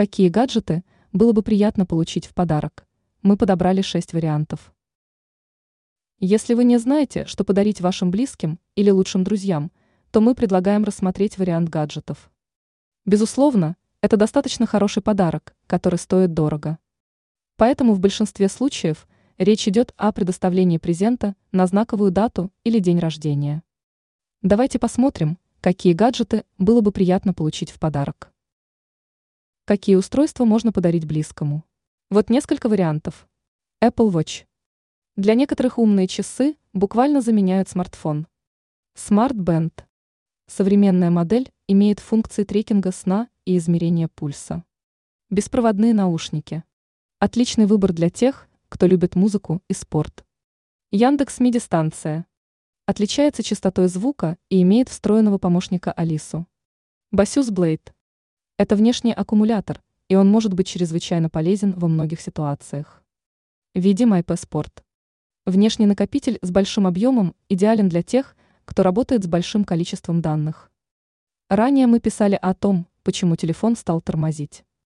Какие гаджеты было бы приятно получить в подарок? Мы подобрали 6 вариантов. Если вы не знаете, что подарить вашим близким или лучшим друзьям, то мы предлагаем рассмотреть вариант гаджетов. Безусловно, это достаточно хороший подарок, который стоит дорого. Поэтому в большинстве случаев речь идет о предоставлении презента на знаковую дату или день рождения. Давайте посмотрим, какие гаджеты было бы приятно получить в подарок. Какие устройства можно подарить близкому? Вот несколько вариантов. Apple Watch. Для некоторых умные часы буквально заменяют смартфон. Smart Band. Современная модель имеет функции трекинга сна и измерения пульса. Беспроводные наушники. Отличный выбор для тех, кто любит музыку и спорт. Яндекс Миди станция. Отличается частотой звука и имеет встроенного помощника Алису. Басюс Блейд. Это внешний аккумулятор, и он может быть чрезвычайно полезен во многих ситуациях. Видим IP Sport. Внешний накопитель с большим объемом идеален для тех, кто работает с большим количеством данных. Ранее мы писали о том, почему телефон стал тормозить.